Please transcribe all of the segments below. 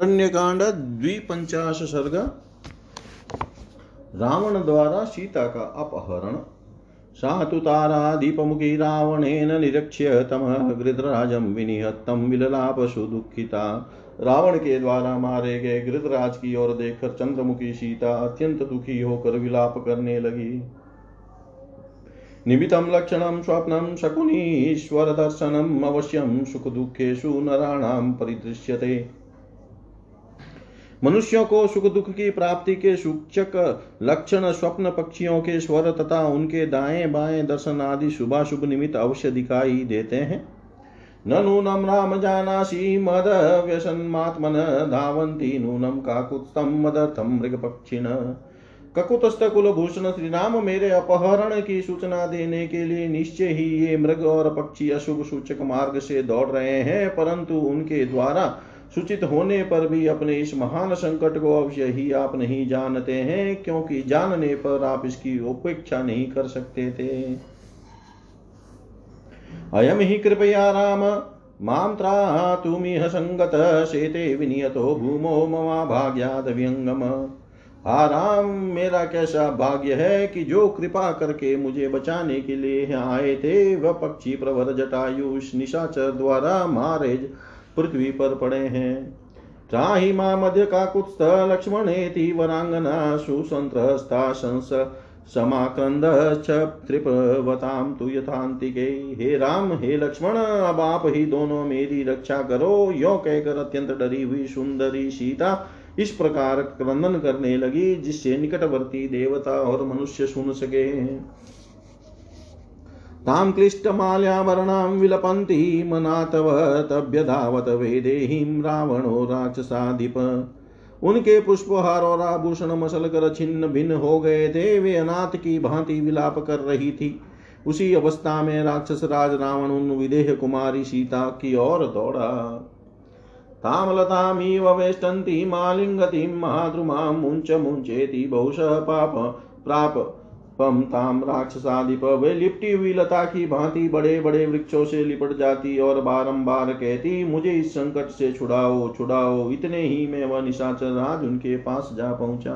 अरण्यकांड द्विपंचाश सर्ग। रावण द्वारा सीता का अपहरण। सा रावणेन निरक्ष्य तमः गृधराजं विनिहत्तं विललापसु दुःखिता रावण के द्वारा मारे गए गृधराज की ओर देखकर चंद्रमुखी सीता अत्यंत दुखी होकर विलाप करने लगी। निमितं लक्षणं, स्वप्नं शकुनीश्वरदर्शनम् अवश्यं सुखदुःखेषु नराणां परिदृश्यते। मनुष्यों को सुख दुख की प्राप्ति के सूचक लक्षण, स्वप्न पक्षियों के स्वर तथा उनके दाएँ बाएँ दर्शन आदि शुभाशुभ निमित्त अवश्य दिखाई देते हैं। न नूनम राम जानासी मद व्यसन्मात्मन धावंती नूनम काकुत्तम मदर्थम मृग पक्षिण। ककुतस्थ कुलभूषण श्री राम मेरे अपहरण की सूचना देने के लिए निश्चय ही ये मृग और पक्षी अशुभ सूचक मार्ग से दौड़ रहे हैं, परंतु उनके द्वारा सूचित होने पर भी अपने इस महान संकट को अवश्य ही आप नहीं जानते हैं, क्योंकि जानने पर आप इसकी उपेक्षा नहीं कर सकते थे। अयम ही कृपया राम संगत शेते विनियतो भूमो ममा भाग्याद व्यंगम। आराम मेरा कैसा भाग्य है कि जो कृपा करके मुझे बचाने के लिए आए थे, वह पक्षी प्रवर जटायुष निशाचर द्वारा मारे पृथ्वी पर पड़े हैं। त्राहि मा मध्य काकुत्स्थ लक्ष्मणेति वरांगना सुसंत्रस्ता संस समाक्रंद त्रिपवताम तु यथांतिके। हे राम, हे लक्ष्मण, अब आप ही दोनों मेरी रक्षा करो। यो कहकर अत्यंत डरी हुई सुंदरी सीता इस प्रकार क्रंदन करने लगी, जिससे निकटवर्ती देवता और मनुष्य सुन सके तां क्लिष्टमाल्यावरणां विलपन्ती मनातवतभ्यधावत वेदेहीं रावणो राक्षसाधिप। उनके पुष्पहार और आभूषण मसल कर छिन्न भिन्न हो गए थे, वे अनाथ की भांति विलाप कर रही थी। उसी अवस्था में राक्षस राज रावण उन विदेह कुमारी सीता की ओर दौड़ा। तामलतामीव वेष्टन्ति मालिङ्गतिं महाद्रुमां मुञ्च मुञ्चेति, बहुशः पाप प्राप पम ताम राक्षसाधिप वे लिपटी हुई लता की भांति बड़े बड़े वृक्षों से लिपट जाती और बारंबार कहती, मुझे इस संकट से छुड़ाओ छुड़ाओ, इतने ही में वह निशाचर राज उनके पास जा पहुँचा।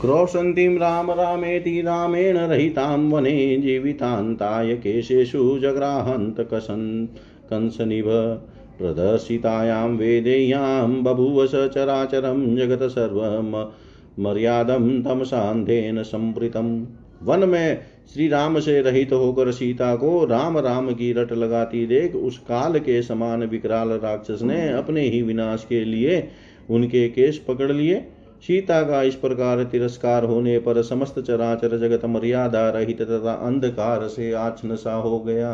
क्रोशन्तीं राम रामेति रामेण रहितां वने जीवितान्ताय केशेषु जग्राहन्त कसन कंसनिभ प्रदर्शितायां वेदेयां बभूव सचराचरं जगत् सर्वं मर्यादं तमसान्धेन संवृतम् वन में श्री राम से रहित होकर सीता को राम राम की रट लगाती देख, उस काल के समान विकराल राक्षस ने अपने ही विनाश के लिए उनके केश पकड़ लिए। सीता का इस प्रकार तिरस्कार होने पर समस्त चराचर जगत मर्यादा रहित तथा अंधकार से आच्छन सा हो गया।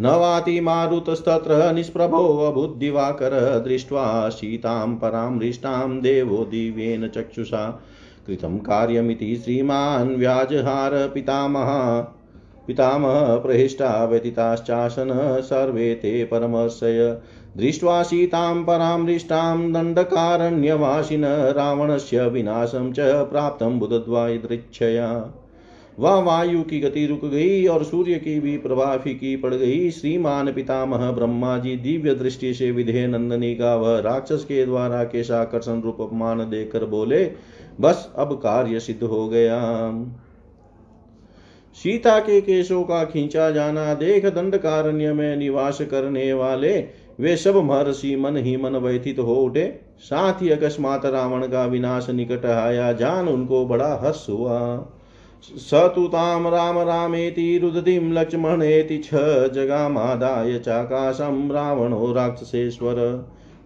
न वाति मारुतस्तत्र निष्प्रभोऽबुद्धिवाकर दृष्ट्वा सीतां परामृष्टां देवो दिव्येन चक्षुषा। कृतं कार्यमिति श्रीमान् व्याजहार पितामह। पितामह प्रहिष्टा व्यतीताश्चासन सर्वे ते परमर्शय दृष्ट्वा सीतां परामृष्टां दण्डकारण्यवासिन रावणस्य विनाशं च प्राप्तं बुधद्वायदृच्छया वह वायु की गति रुक गई और सूर्य की भी प्रभा फीकी पड़ गई। श्रीमान पितामह ब्रह्मा जी दिव्य दृष्टि से विधेय नंदनी का वह राक्षस के द्वारा केशाकर्षण रूप अपमान देकर बोले, बस, अब कार्य सिद्ध हो गया। सीता के केशों का खींचा जाना देख दंडकारण्य में निवास करने वाले, वे सब महर्षि मन ही मन व्यथित हो उठे। साथ ही अकस्मात रावण का विनाश निकट आया, जान उनको बड़ा हर्ष हुआ। स तु तां राम रामेति रुदतीं लक्ष्मणेति छ जगामादाय चाकाशं रावणो राक्षसेश्वर।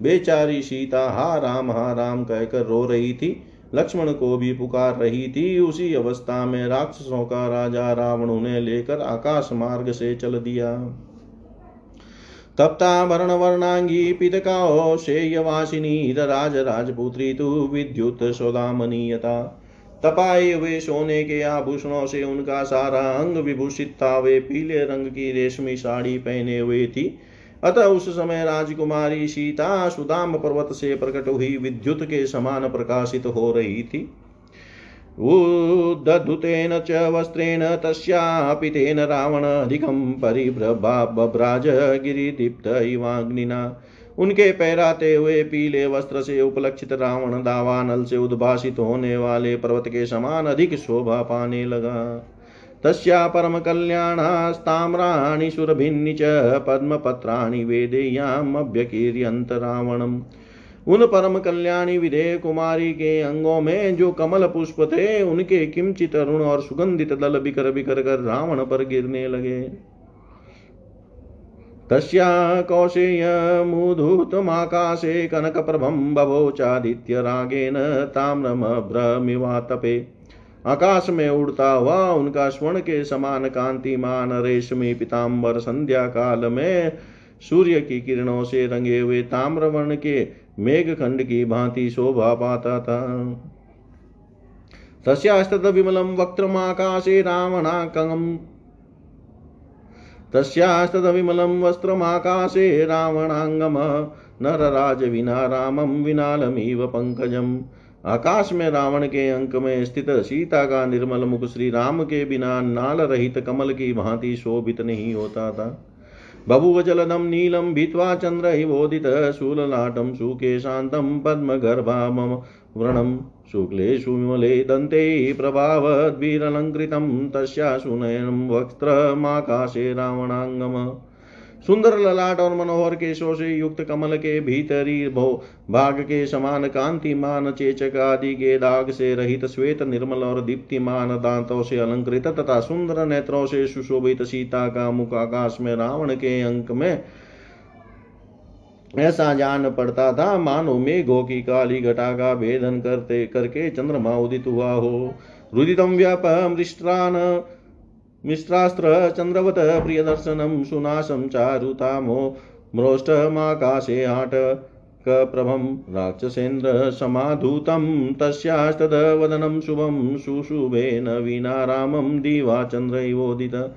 बेचारी सीता, हा राम हा राम कहकर रो रही थी। लक्ष्मण को भी पुकार रही थी। उसी अवस्था में राक्षसों का राजा रावण उन्हें लेकर आकाश मार्ग से चल दिया। तप्ता वर्ण वर्णांगी पितका शेयवासिनी राज राजपुत्री तु विद्युत सौदामनीयता तपाए हुए सोने के आभूषणों से उनका सारा अंग विभूषित था वे पीले रंग की रेशमी साड़ी पहने हुए थी। अतः उस समय राजकुमारी सीता सुदाम पर्वत से प्रकट हुई विद्युत के समान प्रकाशित हो रही थी। उद्धुतेन च वस्त्रेण तस्यापि तेन रावणाधिकं परिभ्रभ्राज गिरिदीप्त इवाग्निना उनके पहराते हुए पीले वस्त्र से उपलक्षित रावण दावानल से उद्भाषित होने वाले पर्वत के समान अधिक शोभा पाने लगा। तस्या परमकल्याणास्ताम्राणि सुरभिन्नि च पद्मपत्राणि वेदेयामभ्यकीर्यन्त रावणम्। उन परम कल्याणी विधेय कुमारी के अंगों में जो कमल पुष्प थे, उनके किमचित अरुण और सुगंधित दल बिकर बिकर कर रावण पर गिरने लगे। तस्या कौशेयमुधूतमाकाशे कनकप्रभं बभोचादित्यरागेन ताम्रमभ्रमिवातपे। आकाश में उड़ता हुआ उनका स्वर्ण के समान कांतिमान रेशमी पिताम्बर संध्या काल में सूर्य की किरणों से रंगे हुए ताम्रवर्ण के मेघखंड की भांति शोभा पाता था। तस्यास्तद विमलं वक्त्रमाकाशे रावणाकम् तस्यास्तदविमलं वस्त्रमाकाशे रावणाङ्गम नरराज विना रामं विनालमिव पंकजम्। आकाश में रावण के अंक में स्थित सीता का निर्मल मुख श्री राम के बिना नाल रहित कमल की भांति शोभित नहीं होता था। बभुव जलदं नीलं भित्वा चन्द्रैवोदितः शूललाटं सुके शान्तं पद्मगर्भा मम व्रणं शुक्ले सुविमले दन्ते प्रभावद्भिरलङ्कृतं तस्या सुनयनं वक्त्रमाकाशे रावणाङ्गम। सुंदर ललाट और मनोहर केशों से युक्त कमल के भीतरी भो भाग के समान कांतिमान चेचक आदि के दाग से रहित श्वेत निर्मल और दीप्तिमान दांतों से अलंकृत तथा सुंदर नेत्रों से सुशोभित सीता का मुख आकाश में रावण के अंक में ऐसा जान पड़ता था, मानो मेघों की काली घटा का भेदन करते, करके चंद्रमा उदित हुआ हो। रुदितम व्यापमृष्टान मिश्रास्त्र चन्द्रवत प्रियदर्शनं, सुनाशं चारुतामो म्रोष्टमाकाशे आट कप्रभं राक्षसेन्द्रसमाधूतं तस्यास्तदवदनं शुभं, सुशुभेन विना रामं दिवा चन्द्रैवोदित।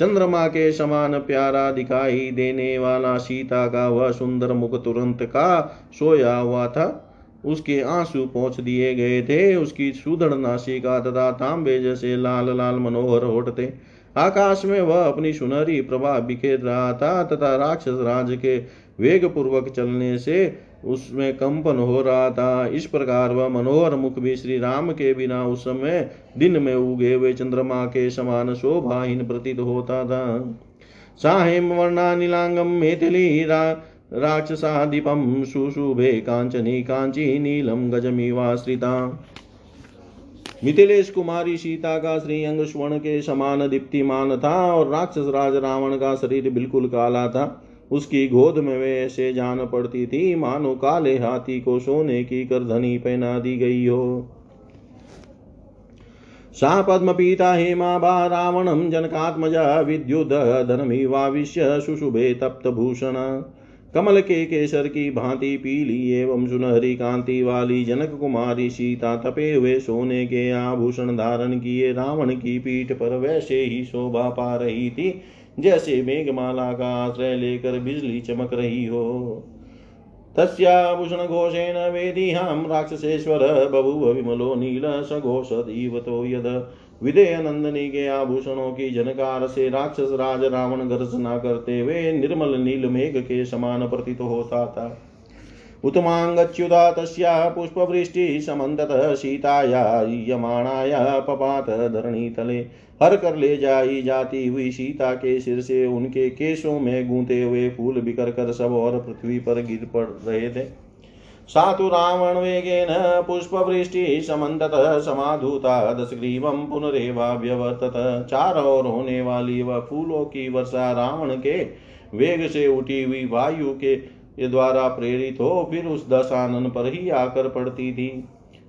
चंद्रमा के समान प्यारा दिखाई देने वाला सीता का वह सुंदर मुख तुरंत का सोया हुआ था। उसके आँसू पहुँच दिए गए थे। उसकी सुदृढ़ नासिका तथा तांबे जैसे लाल लाल मनोहर होठ थे आकाश में वह अपनी सुनहरी प्रभा बिखेर रहा था तथा राक्षस राज के वेग पूर्वक चलने से उसमें कंपन हो रहा था। इस प्रकार वह मनोहर मुख भी श्री राम के बिना उस समय दिन में उगे हुए चंद्रमा के समान शोभाहीन प्रतीत होता था। साहेम वर्णा नीलांगम मेथिली रा राक्षसाधिपम सुशुभे कांचनी कांची नीलम गजमीवाश्रिता मिथिलेश कुमारी सीता का श्रीअंग स्वर्ण के समान दीप्तिमान था और राक्षस राज रावण का शरीर बिल्कुल काला था। उसकी गोद में वे ऐसे जान पड़ती थी, मानो काले हाथी को सोने की करधनी पहना दी गई हो। सा पद्मपीता हेमाभा रावणं जनकात्मजा विद्युदधनमिवाविश्य सुशुभे तप्तभूषण कमल के केसर की भांति पीली एवं सुनहरी कांति वाली जनक कुमारी सीता तपे हुए सोने के आभूषण धारण किए रावण की पीठ पर वैसे ही शोभा पा रही थी। जैसे मेघमाला का आश्रय लेकर बिजली चमक रही हो। तस्याभूषण घोषेण वेदिहां राक्षसेश्वर बभुव विमलो नील सघोषदीवतो यद। विदेह नंदनी के आभूषणों की जनकार से राक्षस राज रावण गर्जना करते हुए निर्मल नील मेघ के समान प्रतीत होता था। उत्माङ्गच्युता तस्या पुष्पवृष्टि समन्ततः सीताया यमाणाया, पपात धरणीतले हर कर ले जाई जाती हुई सीता के सिर से उनके केशों में गूंते हुए फूल बिकर कर सब और पृथ्वी पर गिर पड़ रहे थे। सातु रावणवेगेन पुष्पवृष्टि समन्ततः समाधूता दशग्रीवं पुनरेवाव्यवर्तत चार और होने वाली वह फूलों की वर्षा रावण के वेग से उठी हुई वायु के द्वारा प्रेरित हो फिर उस दशानन पर ही आकर पड़ती थी।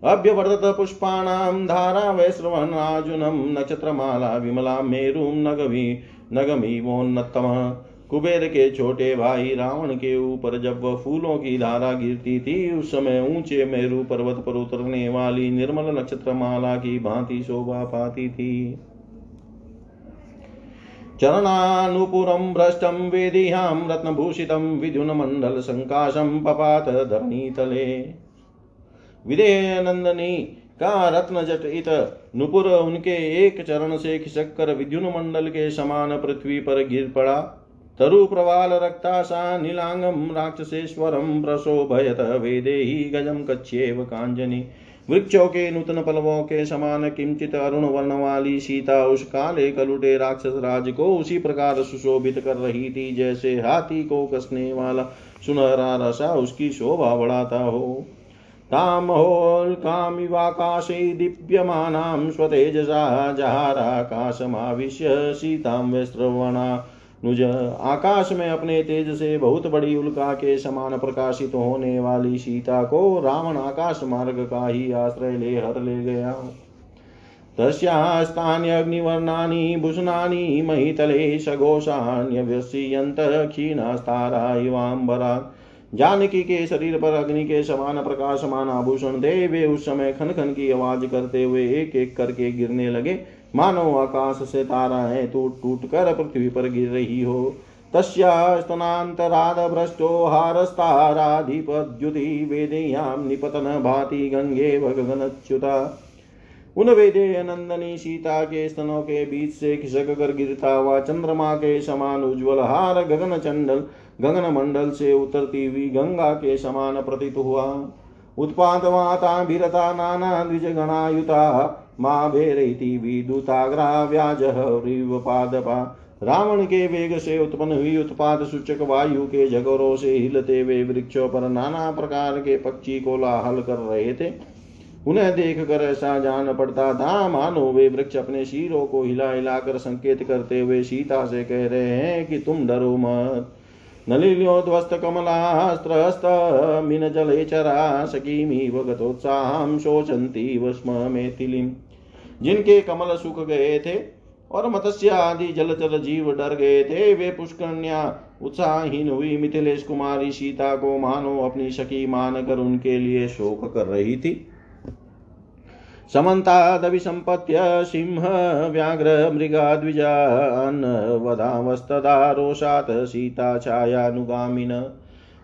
अभ्यवर्तत पुष्पाणां धारा वैश्रवणार्जुनं नक्षत्रमाला विमला मेरुं नगमी नगमीवोन्नतमः कुबेर के छोटे भाई रावण के ऊपर जब वह फूलों की धारा गिरती थी, उस समय ऊँचे मेरु पर्वत पर उतरने वाली निर्मल नक्षत्र माला की भांति शोभा पाती थी। चरणानुपुरं भ्रष्टं वेदिहां रत्नभूषितं विद्युन्मण्डलसङ्काशं पपात धरणीतले। विदेयनन्दनी का रत्न जट इत नुपुर उनके एक चरण से खिसक कर विद्युन मंडल के समान पृथ्वी पर गिर पड़ा। तरु प्रवाल रक्ताशा नीलांगम राक्षसेश्वरम प्रशोभयत वेदेही गजम कच्छेव कांजनी वृक्षों के नूतन पलवों के समान किंचित अरुण वर्ण वाली सीता उस काले कलुटे राक्षस राज को उसी प्रकार सुशोभित कर रही थी जैसे हाथी को कसने वाला सुनहरा रसा उसकी शोभा बढ़ाता हो। तामहोल्कामिवाकाशे दीप्यमानां स्वतेजसा जहाराकाशमाविश्य सीतां वैश्रवणा नुज, आकाश में अपने तेज से बहुत बड़ी उल्का के समान प्रकाशित होने वाली सीता को रावण आकाश मार्ग का ही आश्रय ले, हर ले गया। तस्यास्तान्यग्निवर्णानि भूषणानि महितले, सघोषान्यव्यस्यन्त, क्षीणास्तारा इवाम्बरात् जानकी के शरीर पर अग्नि के समान प्रकाशमान आभूषण दे, वे उस समय खन खन की आवाज़ करते हुए एक एक करके गिरने लगे। मानो आकाश से ताराएँ टूट टूट कर पृथ्वी पर गिर रही हो। तस्यास्तनान्तराद भ्रष्टो हारस्ताराधिपद्युति वेदेयां निपतन भाति गंगे भगगनच्युता उन वेदे नंदनी सीता के स्तनों के बीच से खिसक कर गिरता हुआ चंद्रमा के समान उज्ज्वल हार गगन चंडल गगन मंडल से उतरती हुई गंगा के समान प्रतीत हुआ। उत्पात माता भीरता नाना द्विज गणायुता, माँ भेरती विदुताग्रा व्याज पादपा। रावण के वेग से उत्पन्न हुई उत्पाद सूचक वायु के जगरों से हिलते हुए वृक्षों पर नाना प्रकार के पक्षी कोलाहल कर रहे थे। उन्हें देख कर ऐसा जान पड़ता था मानो वे वृक्ष अपने शीरों को हिला हिलाकर संकेत करते हुए सीता से कह रहे हैं कि तुम डरो मत। नलिन्योध्वस्त कमलास्त्रस्त मिन जले चरा सकीमिव गतोत्साहं शोचन्तीव स्म मेथिलीम् जिनके कमल सूख गए थे और मत्स्य आदि जलचर जीव डर गए थे, वे पुष्कन्या उत्साहहीन हुई मिथिलेश कुमारी सीता को मानो अपनी सखी मान कर उनके लिए शोक कर रही थी। समन्तादभिसम्पत्य सिंह व्याघ्र मृगाद्विजान् वदावस्तदा रोषात् सीता छायानुगामिन।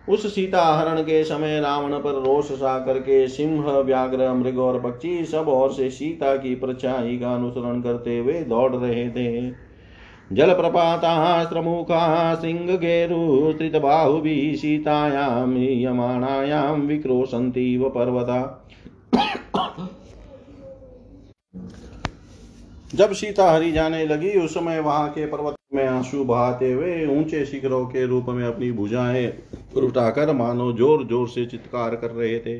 उस सीता हरण के समय रावण पर रोष सा करके सिंह, व्याघ्र, मृग और पक्षी सब और से सीता की परछाई का अनुसरण करते हुए दौड़ रहे थे। जल प्रपातास्त्रमुखा सिंहगेरुत्रितबाहुभिः सीतायां, यमाणायां विक्रोशन्तीव पर्वता जब सीता हरी जाने लगी, उस समय वहाँ के पर्वत में आँसू बहाते हुए ऊँचे शिखरों के रूप में अपनी भुजाएँ उठाकर मानो ज़ोर ज़ोर से चित्कार कर रहे थे।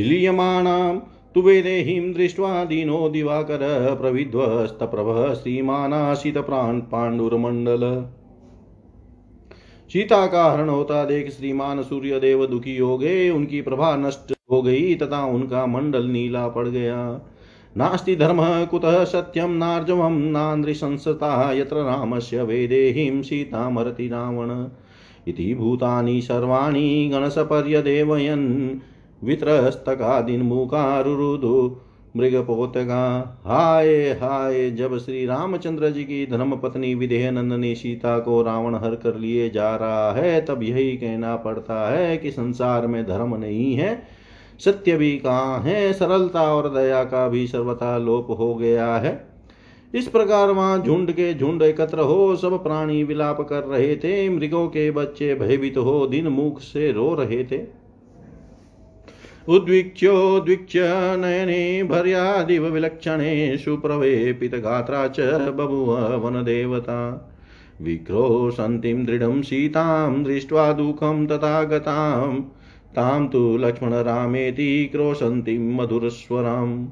इलीयमाणाम तु वेदेहिं दृष्ट्वा दीनो दिवाकर प्रविध्वस्तप्रभः श्रीमानाशित प्राण पाण्डुरमण्डल सीता का हरण होता देख श्रीमान सूर्य देव दुखी हो गए, उनकी प्रभा नष्ट हो गई, तथा उनका मंडल नीला पड़ गया। नास्ति धर्मः, कुतः सत्यं नार्जवं नान्द्रिशंसता यत्र रामस्य वेदेहीं सीतामरति रावण। इति भूतानि सर्वाणि गणसपर्यदेवयन् वित्रस्तकादिन्मुखारुरुदु मृगपोतगा। हाय हाय, जब श्री रामचंद्र जी की धर्म पत्नी विदेह नंदनी सीता को रावण हर कर लिए जा रहा है, तब यही कहना पड़ता है कि संसार में धर्म नहीं है सत्य भी कहाँ है? सरलता और दया का भी सर्वथा लोप हो गया है। इस प्रकार वहाँ झुंड के झुंड एकत्र हो, सब प्राणी विलाप कर रहे थे, मृगों के बच्चे भयभीत हो, दिन मुख से रो रहे थे। उद्विक्ष्योद्विक्ष्य नयने भर्यादिव विलक्षणे सुप्रवेपितगात्रा च बभुव देवता। विक्रोशन्तीं दृढं सीतां, दृष्ट्वा दुःखं तथा गताम् तां तु लक्ष्मणरामेति क्रोशन्तीं मधुरस्वराम्।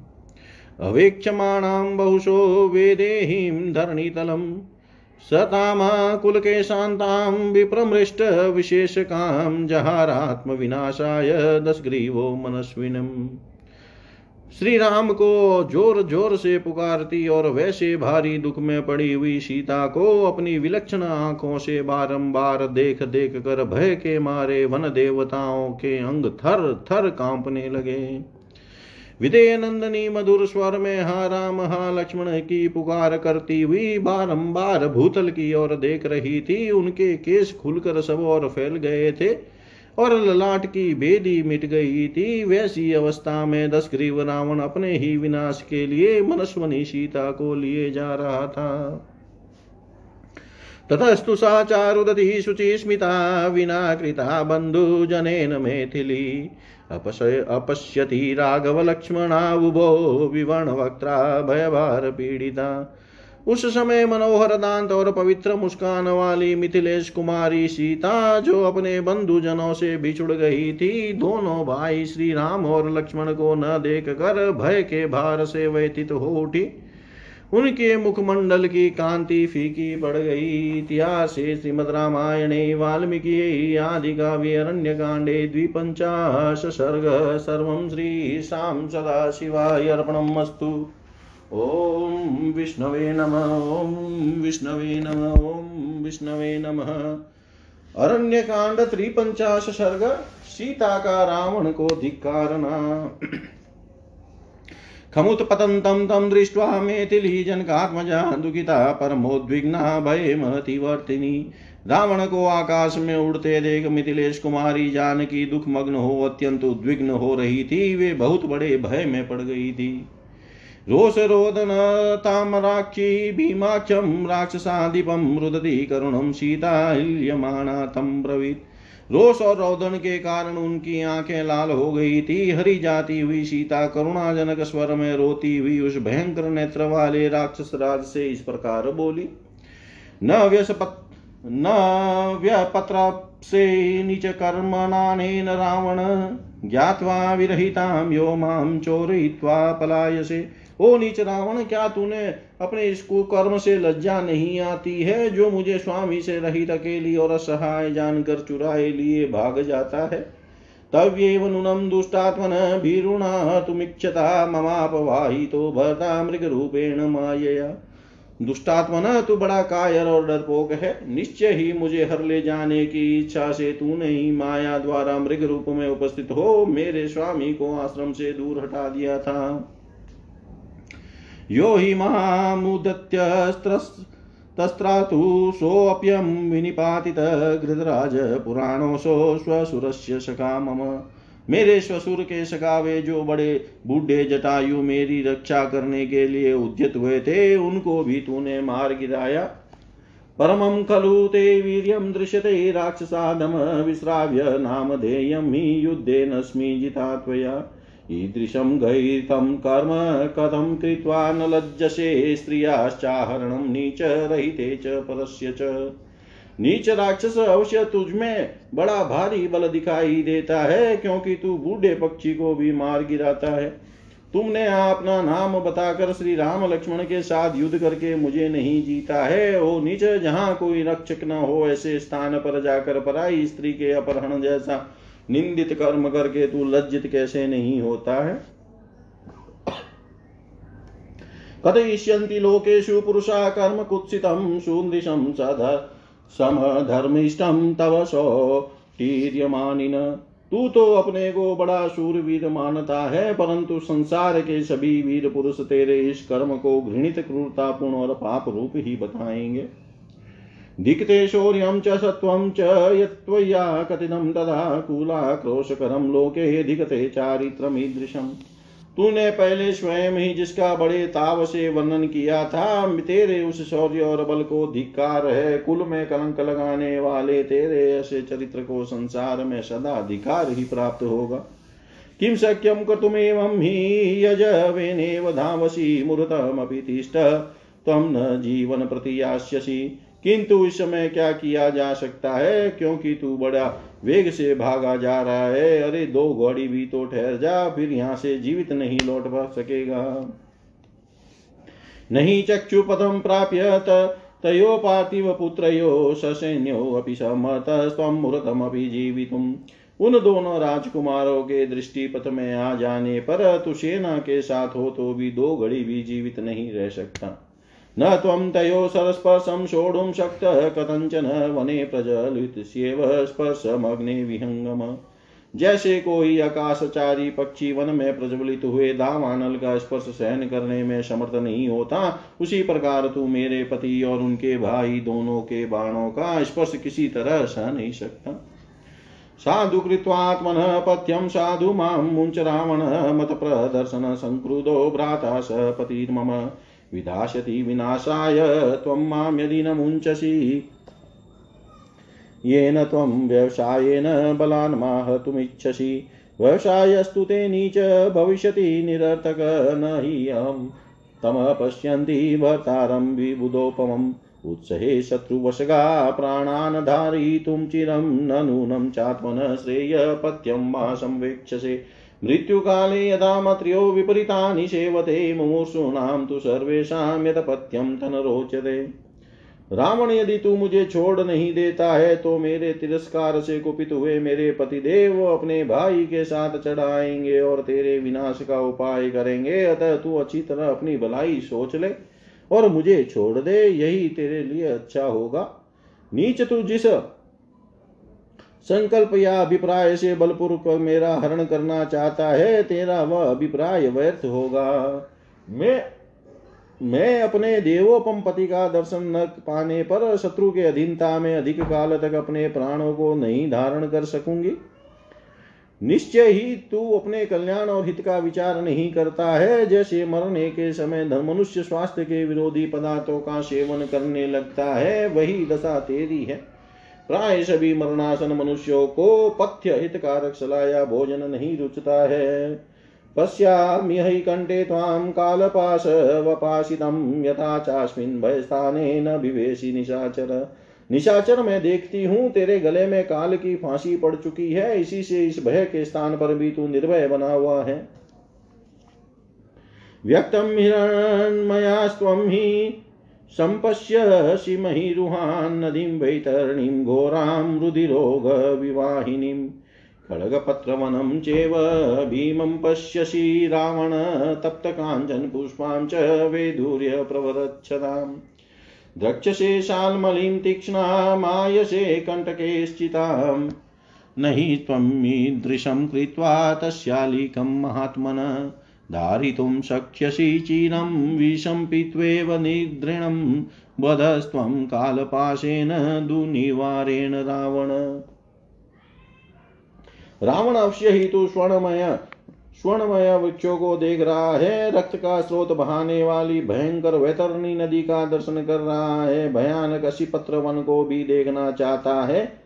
अवेक्षमाणां बहुशो वेदेहीं धरणीतलम् सतामाकुलकेशान्तां विप्रमृष्टविशेषकां जहारात्मविनाशाय दशग्रीवो मनस्विनम्। श्री राम को ज़ोर ज़ोर से पुकारती और वैसे भारी दुख में पड़ी हुई सीता को अपनी विलक्षण आँखों से बारंबार देख देख कर भय के मारे वन देवताओं के अंग थर थर कांपने लगे। विदय नंदनी मधुर स्वर में हा राम हा लक्ष्मण की पुकार करती हुई बारंबार भूतल की ओर देख रही थी। उनके केस खुलकर सब और फैल गए थे। और ललाट की भेदी मिट गई थी। वैसी अवस्था में दस ग्रीव रावण अपने ही विनाश के लिए मनस्वनी सीता को लिए जा रहा था। ततस्तु सा चारुदती शुचिस्मिता विना कृता बन्धुजनेन मैथिली। अपश्य अपश्यति राघवलक्ष्मणावुभो विवर्णवक्त्रा पीड़िता। उस समय मनोहर दांत और पवित्र मुस्कान वाली मिथिलेश कुमारी सीता जो अपने बंधुजनों से बिछुड़ गई थी, दोनों भाई श्री राम और लक्ष्मण को न देख कर भय के भार से व्यतीत हो उठी। उनके मुखमंडल की कांति फीकी पड़ गई। इतिहास श्रीमद रामायणे, वाल्मीकि, आदि काव्य अरण्य कांडे द्विपंचाश सर्ग, सर्व श्री शाम सदा शिवाय अर्पणमस्तु ॐ विष्णवे नम ॐ विष्णवे नम ॐ विष्णवे नमः। अरण्यकांड त्रिपंचाश सर्ग सीता का रावण को धिक्कारना खमुत्पतन्तं तं दृष्ट्वा मेथिली जनकात्मजा दुखिता परमोद्विग्ना भयमतिवर्तिनी रावण को आकाश में उड़ते देख मिथिलेश कुमारी जानकी दुख मग्न हो, अत्यंत उद्विग्न हो रही थी। वे बहुत बड़े भय में पड़ गई थी। रोषरोदन तामराक्षी भीमाक्षं राक्षसाधिपं रुदति करुणं सीता हिल्यमाणा तं ब्रवीत्। रोष और रोदन के कारण उनकी आँखें लाल हो गई थी, हरी जाती हुई सीता करुणाजनक स्वर में रोती हुई उस भयंकर नेत्र वाले राक्षस राज से इस प्रकार बोली, न व्यसपत, न व्यपत्र से नीच कर्मणानेन रावण, ज्ञात्वा विरहितां यो माँ पलायसे। ओ नीच रावण, क्या तूने अपने इस कुकर्म से लज्जा नहीं आती है, जो मुझे स्वामी से रहित अकेली और असहाय जानकर चुराए लिए भाग जाता है? तव्येव नूनम दुष्टात्मन भीरुणा तुमिक्षता ममापवाही तो भरता मृग रूपेण मायया। दुष्टात्मन, तू बड़ा कायर और डरपोक है, निश्चय ही मुझे हर ले जाने की इच्छा से तूने ही माया द्वारा मृग रूप में उपस्थित हो, मेरे स्वामी को आश्रम से दूर हटा दिया था। यो हि मामुदत्यस्त्रस्त्रातु सोऽप्यं विनिपातित गृधराज पुराणोऽसो स्वसुरस्य सखा मम मेरे स्वसुर के सकावे जो बड़े बूढ़े जटायु मेरी रक्षा करने के लिए उद्यत हुए थे, उनको भी तूने मार गिराया। परमं खलु ते वीर्यं दृश्यते राक्षसादम, विश्राव्य नाम नामधेयं हि युद्धेनस्मि जिता त्वया। ईदृशं गैतं कर्म कथं कृत्वा न लज्जसे स्त्रियाश्चाहरणं नीचरहिते च परस्य च। नीच राक्षस अवश्य तुझमें बड़ा भारी बल दिखाई देता है, क्योंकि तू बूढ़े पक्षी को भी मार गिराता है। तुमने अपना नाम बताकर श्री राम लक्ष्मण के साथ युद्ध करके मुझे नहीं जीता है। ओ नीच, जहाँ कोई रक्षक न हो, ऐसे स्थान पर जाकर पराई स्त्री के अपहरण जैसा निंदित कर्म करके तू लज्जित कैसे नहीं होता है? कथयिष्यन्ति लोकेषु पुरुषा कर्म कुत्सितं सुदृशं समधर्मिष्टं तव सौटीर्यमानिन तू तो अपने को बड़ा शूरवीर मानता है, परंतु संसार के सभी वीर पुरुष तेरे इस कर्म को घृणित, क्रूरतापूर्ण और पाप रूप ही बताएँगे। धिक्ते शौर्यं च सत्त्वं च यत्त्वया कथितं तदा कूलाक्रोशकरं लोके धिकते चारित्रमीदृशम्। तूने पहले स्वयं ही जिसका बड़े ताव से वर्णन किया था तेरे उस शौर्य और बल को धिकार है, कुल में कलंक लगाने वाले तेरे ऐसे चरित्र को संसार में सदा धिकार ही प्राप्त होगा। किम शक्यम कर्तुमेवं हि यजवेनेव धावसी मुहूर्तमपि तिष्ठ, त्वं न जीवन प्रतियास्यसि किंतु इस समय क्या किया जा सकता है? क्योंकि तू बड़ा वेग से भागा जा रहा है। अरे, दो घोड़ी भी तो ठहर जा, फिर यहाँ से जीवित नहीं लौट पा सकेगा। नहीं चक्षुपथम प्राप्य तयो पार्थिव पुत्रो ससैन्यो अपि समतस्त्वं मुहूर्तमपि जीवितुम्। उन दोनों राजकुमारों के दृष्टि पथ में आ जाने पर तु सेना के साथ हो तो भी दो घड़ी भी जीवित नहीं रह सकता। न त्वं तयो सरस्पर्शं सोढुं शक्तः कथञ्चन वने प्रज्वलितस्येव स्पर्शमग्ने विहंगम जैसे कोई आकाशचारी पक्षी वन में प्रज्वलित हुए दावानल का स्पर्श सहन करने में समर्थ नहीं होता, उसी प्रकार तू मेरे पति और उनके भाई दोनों के बाणों का स्पर्श किसी तरह सह नहीं सकता। साधु कृत्वात्मनः पथ्यम साधु माँ मुञ्च रावण मतप्रदर्शन संक्रुधो भ्राता स पतिर्मम। विधास्यति विनाशाय, त्वं माँ यदि न मुञ्चसि। येन त्वं व्यवसायेन बलान् माहतुमिच्छसि। व्यवसायस्तु ते नीच भविष्यति निरर्थक न हि अहं। तमपश्यन्ति भर्तारं विबुधोपमम्। उत्सहे शत्रुवशगा प्राणान् धारयितुं चिरं न नूनं चात्मनः श्रेयपत्यं मा संवेक्षसे। मृत्युकाले यदा मत्र्यो विपरीतानि सेवते मुमूर्षूणां तु सर्वेषां यतपत्यं तन रोचते रावण, यदि तू मुझे छोड़ नहीं देता है तो मेरे तिरस्कार से कुपित हुए मेरे पतिदेव अपने भाई के साथ चढ़ाएँगे और तेरे विनाश का उपाय करेंगे। अतः तू अच्छी तरह अपनी भलाई सोच ले और मुझे छोड़ दे, यही तेरे लिए अच्छा होगा। नीच तू जिस संकल्प या अभिप्राय से बलपूर्वक मेरा हरण करना चाहता है, तेरा वह अभिप्राय व्यर्थ होगा। मैं मैं अपने देवोपम पति का दर्शन न पाने पर शत्रु के अधीनता में अधिक काल तक अपने प्राणों को नहीं धारण कर सकूँगी। निश्चय ही तू अपने कल्याण और हित का विचार नहीं करता है, जैसे मरने के समय मनुष्य स्वास्थ्य के विरोधी पदार्थों का सेवन करने लगता है, वही दशा तेरी है। प्राय सभी मरणासन मनुष्यों को पथ्य हितकारक सलाया भोजन नहीं रुचता है। पश्यामि हि कण्ठे त्वां कालपाशवपाशितं यथा चास्मिन् भयस्थाने न विवेशी निशाचर। निशाचर मैं देखती हूँ, तेरे गले में काल की फांसी पड़ चुकी है, इसी से इस भय के स्थान पर भी तू निर्भय बना हुआ है। व्यक्तम हिरण्मयास्त्वं हि सम्पश्यसि महिरुहान् नदीं वैतरणीं घोरां रुधिरोगविवाहिनीम् खड्गपत्रवनं चेव भीमं पश्यसि रावण तप्तकाञ्चनपुष्पां च वैदूर्यप्रवरच्छताम् द्रक्षसे शाल्मलीं तीक्ष्णामायसे कण्टकेश्चिताम् न हि त्वमीदृशं कृत्वा तस्यालीकं महात्मन धारितुं शक्यसि चीनं विषं पीत्वेव निदृढं वधस्त्वं कालपाशेन दुनिवारेण रावण। रावण अवश्य ही तो स्वर्णमय स्वर्णमय वृक्षों को देख रहा है। रक्त का स्रोत बहाने वाली भयंकर वैतरणी नदी का दर्शन कर रहा है। भयानक पत्र वन को भी देखना चाहता है।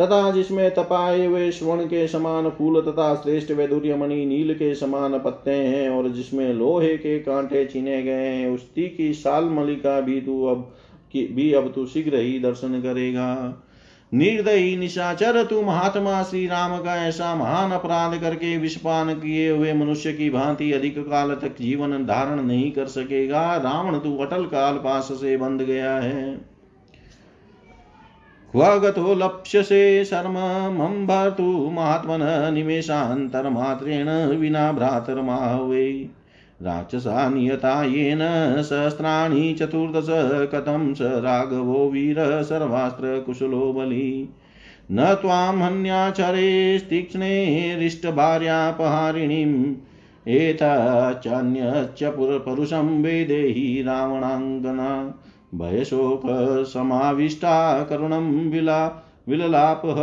तथा जिसमें तपाए हुए स्वर्ण के समान फूल तथा श्रेष्ठ वैदुर्यमणि नील के समान पत्ते हैं और जिसमें लोहे के कांटे चीने गए हैं, उस की साल मलिका भी तू अब भी अब तू शीघ्र ही दर्शन करेगा। निर्दयी निशाचर तू महात्मा श्री राम का ऐसा महान अपराध करके विषपान किए हुए मनुष्य की भांति अधिक काल तक जीवन धारण नहीं कर सकेगा। रावण तू अटल काल पास से बंध गया है। क्वगतो लप्स्यसे शर्म, मम भर्तु महात्मन निमेषान्तरमात्रेण विना भ्रातर्माहवे। राक्षसा नियता येन सहस्राणि चतुर्दश कथं स राघवो वीरः सर्वास्त्रकुशलो बली। न त्वां हन्याचरेस्तीक्ष्णेरिष्टभार्यापहारिणीम् एताचान्यच्च पुरुषं वेदेहि रावणाङ्गना। भयशोकसमाविष्टा करुणं विला विललापः।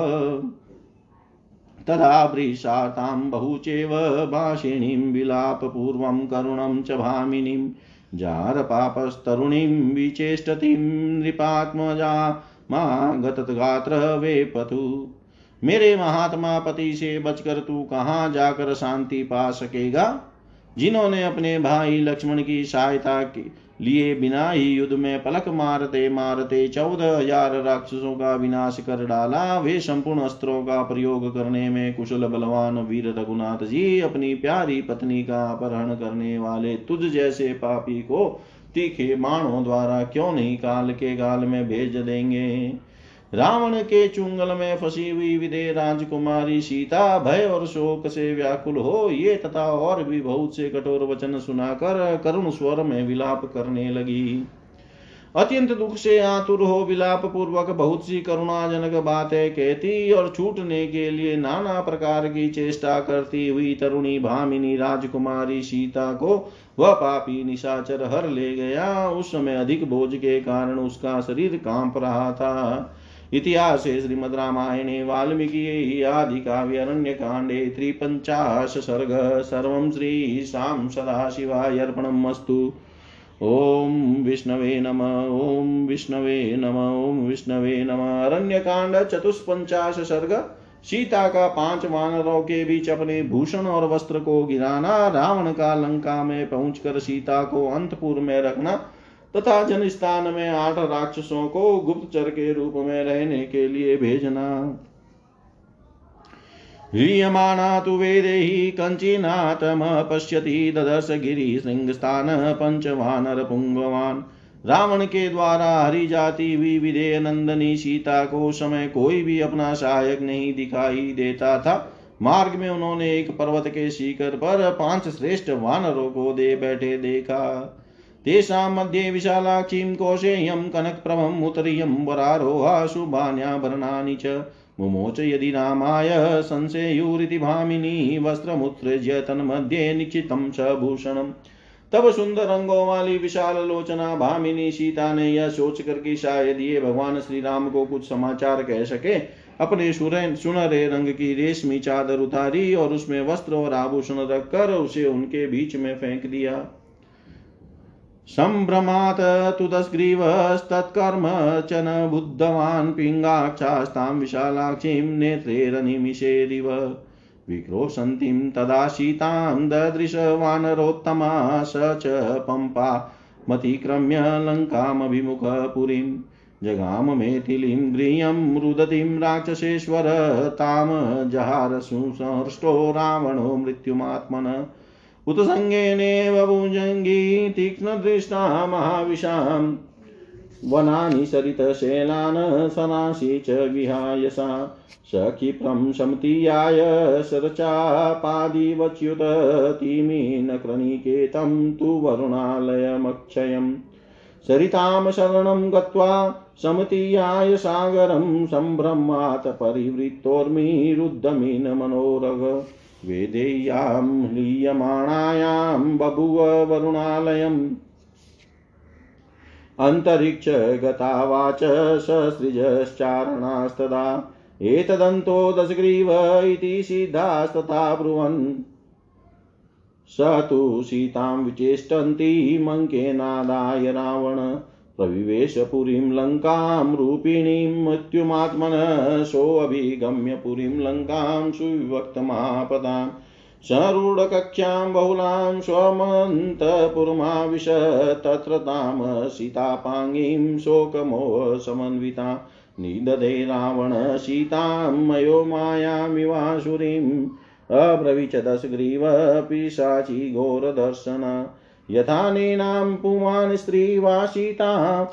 तदा वृषातां बहुचेव भाषिणीं विलापपूर्वं करुणं च भामिनीं। जारपापस्तरुणीं विचेष्टतीं नृपात्मजा मा गतगात्र वेपथु मेरे महात्मा पति से बचकर तू कहाँ जाकर शांति पा सकेगा? जिन्होंने अपने भाई लक्ष्मण की सहायता की लिए बिना ही युद्ध में पलक मारते मारते चौदह हज़ार राक्षसों का विनाश कर डाला। वे संपूर्ण अस्त्रों का प्रयोग करने में कुशल, बलवान वीर रघुनाथ जी अपनी प्यारी पत्नी का अपहरण करने वाले तुझ जैसे पापी को तीखे माणों द्वारा क्यों नहीं काल के गाल में भेज देंगे? रावण के चुंगल में फंसी हुई विदे राजकुमारी सीता भय और शोक से व्याकुल हो, ये तथा और भी बहुत से कठोर वचन सुनाकर करुण स्वर में विलाप करने लगी। अत्यंत दुख से आतुर हो विलाप पूर्वक बहुत सी करुणाजनक बातें कहती और छूटने के लिए नाना प्रकार की चेष्टा करती हुई तरुणी भामिनी राजकुमारी सीता को वह पापी निशाचर हर ले गया। उस समय अधिक बोझ के कारण उसका शरीर काँप रहा था। इतिहासे श्रीमद्रामायणे वाल्मीकि आदिकाव्यरण्यकाण्डे त्रिपञ्चाश सर्ग सर्वं श्रीशां सदाशिवाय अर्पणम् अस्तु। ॐ विष्णवे नम, ॐ विष्णवे नम, ॐ विष्णवे नम। अरण्यकांड चतुष्पंचाश सर्ग सीता का पाँच वानरों के बीच अपने भूषण और वस्त्र को गिराना, रावण का लंका में पहुंचकर सीता को अंतपुर में रखना तथा जनस्थान में आठ राक्षसों को गुप्तचर के रूप में रहने के लिए भेजना। ह्रियमाणा तु वेदेहि कञ्चिनाथमपश्यति ददर्श गिरिशृङ्गस्थान पञ्चवानरपुङ्गवान् रावण के द्वारा हरि जाति हुई विधेय नंदनी सीता को समय कोई भी अपना सहायक नहीं दिखाई देता था। मार्ग में उन्होंने एक पर्वत के शिखर पर पाँच श्रेष्ठ वानरों को दे बैठे देखा। तेषां मध्ये विशालाक्षीं कौशेयं कनकप्रभम् वरारोहा शुभान्याभरणानि च। मुमोच यदि रामाय संशेयुरिति भामिनी वस्त्रमुत्सृज्य तन्मध्ये निश्चितं स भूषणम्। तब सुंदर रंगों वाली विशाल लोचना भामिनी सीता ने यह सोच कर कि शायद ये भगवान श्री राम को कुछ समाचार कह सके। अपने सुनहरे रंग की रेशमी चादर उतारी और उसमें वस्त्र और आभूषण रखकर उसे उनके बीच में फेंक दिया। सम्भ्रमात् तु तस्ग्रीवस्तत्कर्म च न बुद्धवान् पिङ्गाक्षास्तां विशालाक्षीं नेत्रेरनिमिषेरिव विक्रोशन्तीं तदा शीतां ददृशवानरोत्तमा स च पम्पा मतिक्रम्य लङ्कामभिमुखपुरीं। जगाम मेथिलीं गृह्यं रुदतीं राक्षसेश्वर तां जहार सुसंहृष्टो रावणो मृत्युमात्मन। उतसङ्गेनेव भुजङ्गी तीक्ष्णदृष्टा महाविशाम् वनानि सरितशैलान् सनासि च विहाय सा। सखिप्रं शमतीयाय शरचापादिवच्युत तिमीनक्रनिकेतं तु वरुणालयमक्षयम्। सरितां शरणं गत्वा समतीयाय सागरं सम्भ्रमात् परिवृत्तोर्मिरुद्धमीन मनोरग वेदेय्यां ह्लीयमाणायां बभुव वरुणालयम्। अन्तरिक्षगता वाच ससृजश्चारणास्तदा, एतदन्तो दशग्रीव इति सिद्धास्तथा ब्रुवन्। स तु सीतां विचेष्टन्ती मङ्केनादाय रावण। प्रविवेश पुरीं लङ्कां रूपिणीं मृत्युमात्मनः सोऽभिगम्य पुरीं लङ्कां सुविभक्तमापदाम् सरूढकक्ष्यां बहुलां स्वमन्तपुरमाविश तत्र तां सीतापाङ्गीं शोकमोहसमन्विता निदधे रावण सीतां मयो मायामिवासुरीम् अब्रवीच दशग्रीव पिशाची घोरदर्शना यथा नैनां पुमान् स्त्रीवासिता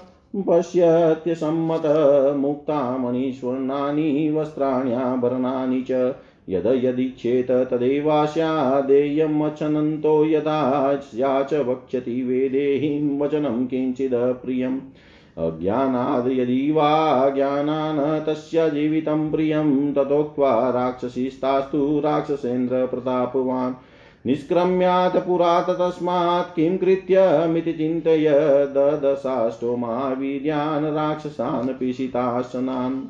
पश्यत्यसम्मतमुक्तामणिस्वर्णानि वस्त्राण्याभरणानि च यद यदीक्षेत तदेवास्या देयमचनन्तो यदा या च वक्ष्यति वेदेहीं वचनं किञ्चिदप्रियम् अज्ञानाद् यदि वा ज्ञानान् तस्य जीवितं प्रियं, ततोक्त्वा राक्षसीस्तास्तु राक्षसेन्द्रप्रतापवान् निष्क्रम्यात् पुरात् तस्मात् किं कृत्यमिति चिन्तय ददशाष्टो महावीर्यान् राक्षसान् पिशितासनान्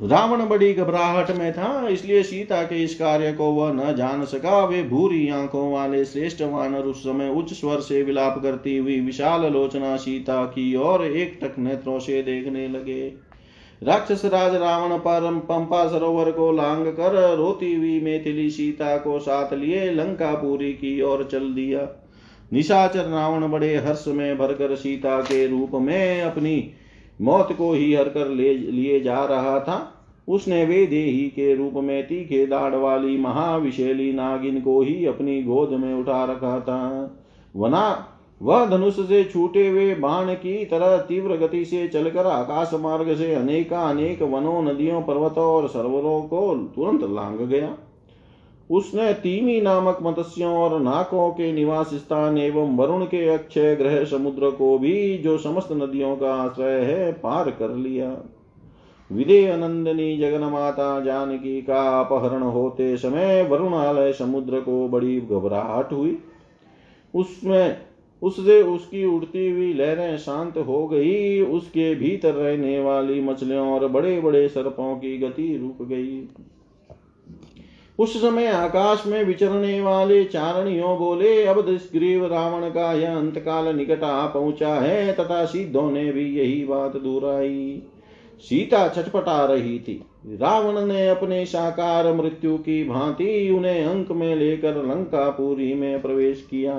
रावण बड़ी घबराहट में था, इसलिए सीता के इस कार्य को वह न जान सका। वे भूरी आँखों वाले श्रेष्ठ वानर उस समय उच्च स्वर से विलाप करती हुई विशाल लोचना सीता की और एक टक नेत्रों से देखने लगे। राक्षस राज रावण पर पंपा सरोवर को लांग कर रोती हुई मेथिली सीता को साथ लिए लंकापुरी की ओर चल दिया। निशाचर रावण बड़े हर्ष में भरकर सीता के रूप में अपनी मौत को ही हर कर ले, लिए जा रहा था। उसने वे देही के रूप में तीखे दाढ़ वाली महाविशेली नागिन को ही अपनी गोद में उठा रखा था। वना वह धनुष से छूटे हुए बाण की तरह तीव्र गति से चलकर आकाश मार्ग से अनेका अनेक वनों, नदियों, पर्वतों और सरोवरों को तुरंत लांग गया। उसने तीमी नामक मत्स्यों और नाकों के निवास स्थान एवं वरुण के अक्षय ग्रह समुद्र को भी जो समस्त नदियों का आश्रय है, पार कर लिया। विदे अनंदनी जगन माता जानकी का अपहरण होते समय वरुणालय समुद्र को बड़ी घबराहट हुई। उसमें उससे उसकी उड़ती हुई लहरें शांत हो गई, उसके भीतर रहने वाली मछलियों और बड़े बड़े सर्पों की गति रुक गई। उस समय आकाश में विचरने वाले चारणियों बोले, अब ग्रीव रावण का यह अंतकाल निकट आ पहुँचा है, तथा सिद्धों ने भी यही बात दोहराई। सीता छटपटा रही थी। रावण ने अपने साकार मृत्यु की भांति उन्हें अंक में लेकर लंकापुरी में प्रवेश किया।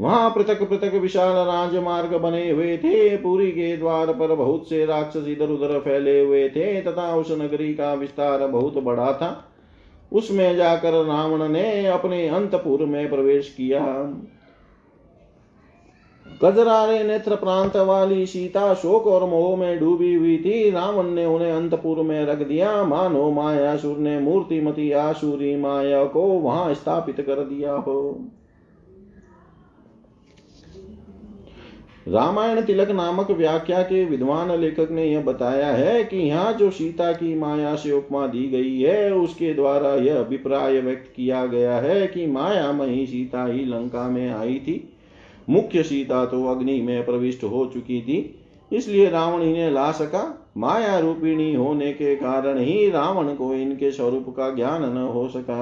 वहाँ पृथक पृथक विशाल राजमार्ग बने हुए थे। पुरी के द्वार पर बहुत से राक्षस इधर उधर फैले हुए थे तथा उस नगरी का विस्तार बहुत बड़ा था। उसमें जाकर रावण ने अपने अंतपुर में प्रवेश किया। गजरारे नेत्र प्रांत वाली सीता शोक और मोह में डूबी हुई थी। रावण ने उन्हें अंतपुर में रख दिया। मानो मायासुर ने मूर्तिमती आसुरी माया को वहाँ स्थापित कर दिया हो। रामायण तिलक नामक व्याख्या के विद्वान लेखक ने यह बताया है कि यहाँ जो सीता की माया से उपमा दी गई है, उसके द्वारा यह अभिप्राय व्यक्त किया गया है कि माया मही सीता ही लंका में आई थी। मुख्य सीता तो अग्नि में प्रविष्ट हो चुकी थी, इसलिए रावण इन्हें ला सका। माया रूपिणी होने के कारण ही रावण को इनके स्वरूप का ज्ञान न हो सका।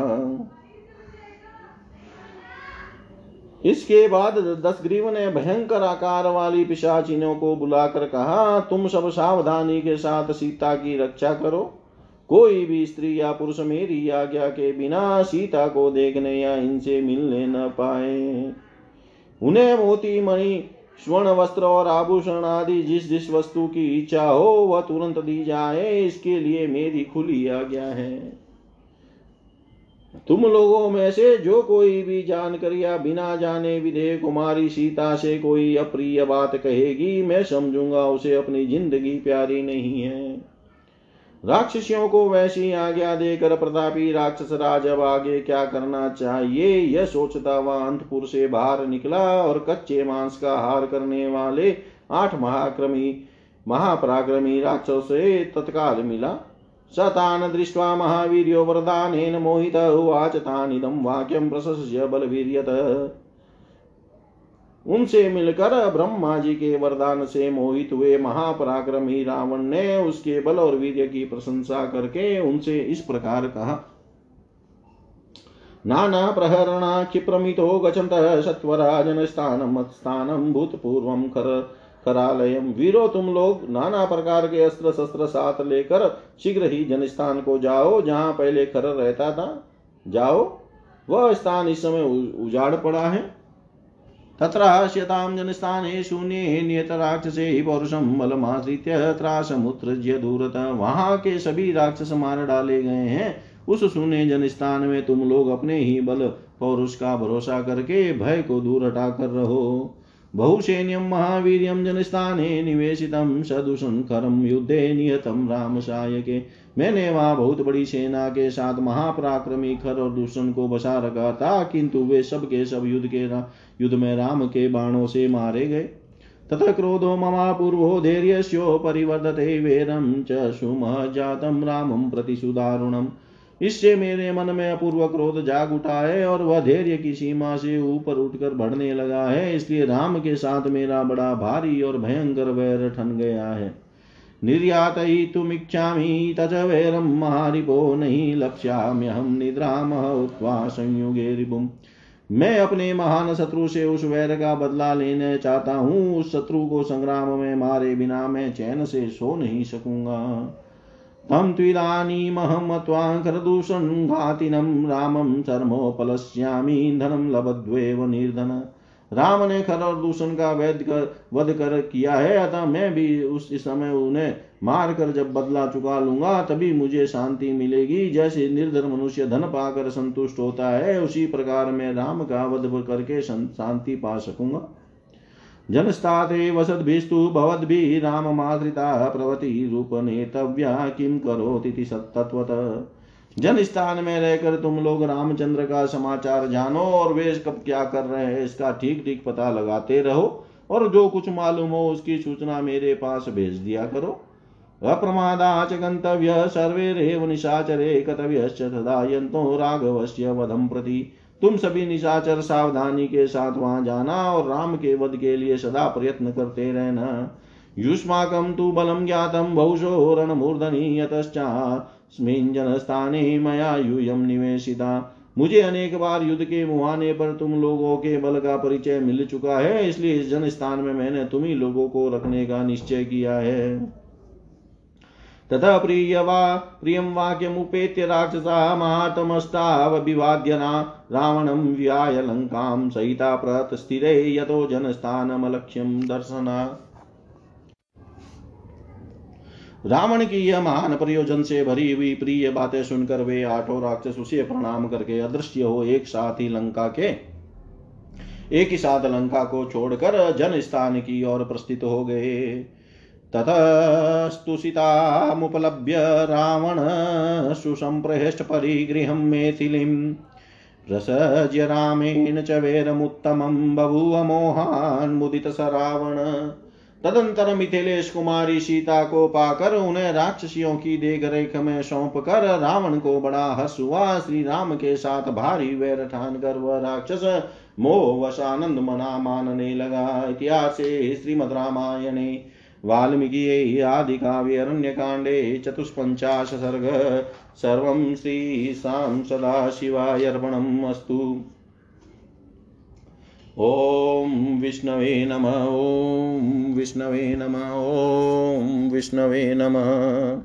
इसके बाद दसग्रीव ने भयंकर आकार वाली पिशाचिनों को बुलाकर कहा, तुम सब सावधानी के साथ सीता की रक्षा करो। कोई भी स्त्री या पुरुष मेरी आज्ञा के बिना सीता को देखने या इनसे मिलने न पाए। उन्हें मोती, मणि, स्वर्ण वस्त्र और आभूषण आदि जिस जिस वस्तु की इच्छा हो, वह तुरंत दी जाए। इसके लिए मेरी खुली आज्ञा है। तुम लोगों में से जो कोई भी जानकर या बिना जाने विधेय कुमारी सीता से कोई अप्रिय बात कहेगी, मैं समझूँगा उसे अपनी ज़िंदगी प्यारी नहीं है। राक्षसियों को वैसी आज्ञा देकर प्रतापी राक्षस राज अब आगे क्या करना चाहिए? यह सोचता हुआ अंतपुर से बाहर निकला और कच्चे मांस का हार करने वाले आठ महाक्रमी, महापराक्रमी राक्षस से तत्काल मिला। स दृष्ट्वा महावीर्यो वरदानेन मोहित उवाच तानिदं वाक्यं प्रशस्य बलवीर्यत। उनसे मिलकर ब्रह्मा जी के वरदान से मोहित हुए महापराक्रमी रावण ने उसके बल और वीर्य की प्रशंसा करके उनसे इस प्रकार कहा, नाना प्रहरणा क्षिप्रमितो गचंत सत्वराजन स्थानम स्थानम भूतपूर्वम कर। करालयम वीरो तुम लोग, नाना प्रकार के अस्त्र शस्त्र साथ लेकर शीघ्र ही जनस्थान को जाओ, जहाँ पहले खर रहता था, जाओ। वह स्थान इस समय उजाड़ पड़ा है। नियत राक्षसे बलमाश्रित्य दूरत। वहाँ के सभी राक्षस मार डाले गए हैं। उस शून्य जनस्थान में तुम लोग अपने ही बल पौरुष का भरोसा करके भय को दूर हटा कर रहो। बहुसैन्यं महावीर्यं जनस्थाने निवेशितं सदुशंकरं युद्धे नियतं राम सायके मैंने वहाँ बहुत बड़ी सेना के साथ महापराक्रमी खर और दूषण को बसा रखा था, किंतु वे सब के सब युद्ध के युद्ध में राम के बाणों से मारे गए। तथा क्रोधो ममापूर्वो धैर्यस्यो परिवर्तते वेरं च सुमः जातं रामं प्रति सुदारुणम्। इससे मेरे मन में अपूर्व क्रोध जाग उठा है और वह धैर्य की सीमा से ऊपर उठकर बढ़ने लगा है, इसलिए राम के साथ मेरा बड़ा भारी और भयंकर वैर ठन गया है। निर्यात ही तुम इच्छा तज वैरम महारिपो नहीं लक्ष्याम्यहम निद्राम संयुगे रिपुम मैं अपने महान शत्रु से उस वैर का बदला लेने चाहता हूँ, उस शत्रु को संग्राम में मारे बिना मैं चैन से सो नहीं सकूँगा। तं त्विदानीमहमत्वाङ्करदूषणघातिनं रामं चर्मोपलस्यामि, धनं लभद्वेव निर्धन। राम ने खर और दूषण का वैध कर, वध कर किया है, अतः मैं भी उस समय उन्हें मार कर जब बदला चुका लूँगा, तभी मुझे शांति मिलेगी। जैसे निर्धन मनुष्य धन पाकर संतुष्ट होता है, उसी प्रकार मैं राम का वध करके शांति पा सकूँगा। जनस्ताते वसद्भिस्तु भवद्भिः राममादृता प्रवति रूपनेतव्या किं करोतीति जन स्थान में रहकर तुम लोग रामचंद्र का समाचार जानो और वे कब क्या कर रहे हैं, इसका ठीक ठीक पता लगाते रहो और जो कुछ मालूम हो उसकी सूचना मेरे पास भेज दिया करो। अप्रमादा च गन्तव्य सर्वे रेव निशाचरे, कतव्यश्च तदा यन्तो प्रति। तुम सभी निशाचर सावधानी के साथ वहाँ जाना और राम के वध के लिए सदा प्रयत्न करते रहना। युष्माकं तु बलं ज्ञातं बहुशो रणमूर्धनि यतश्चास्मिन् जनस्थाने मया यूयं निवेशिता। मुझे अनेक बार युद्ध के मुहाने पर तुम लोगों के बल का परिचय मिल चुका है, इसलिए इस जन स्थान में मैंने तुम्ही लोगों को रखने का निश्चय किया है। ततः प्रियवा, प्रियं वाक्यमुपेत्य राक्षसा महातमस्तावभिवाद्यना रावणं व्याय लङ्कां सहिता प्रतस्थिरे यतो जनस्थानमलक्ष्यं दर्शना। रावण की यह महान प्रयोजन से भरी हुई प्रिय बातें सुनकर वे आठों राक्षस उसे प्रणाम करके अदृश्य हो एक साथ ही लंका के, एक ही साथ लंका को छोड़कर जन स्थान की ओर प्रस्थित हो गए। ततस्तुषितामुपलभ्य रावण सुसम्प्रहेष्ट परिगृहं मेथिलीं। रसज्य रामेण च वेरमुत्तमं बभूव मोहान्मुदित स रावण। तदंतर मिथिलेश कुमारी सीता को पाकर उन्हें राक्षसियों की देख रेख में सौंप कर रावण को बड़ा हस हुआ। श्री राम के साथ भारी वैर ठान कर वह राक्षस मोह आनंद मना मानने लगा। इतिहास श्रीमद रामायणे वाल्मीकि आदि काव्य कांडे चतुष्पंचाश सर्ग सर्वं श्रीशां सदाशिवायर्पणम् अस्तु। ॐ विष्णवे नम, ॐ विष्णवे नम, ॐ विष्णवे नमः।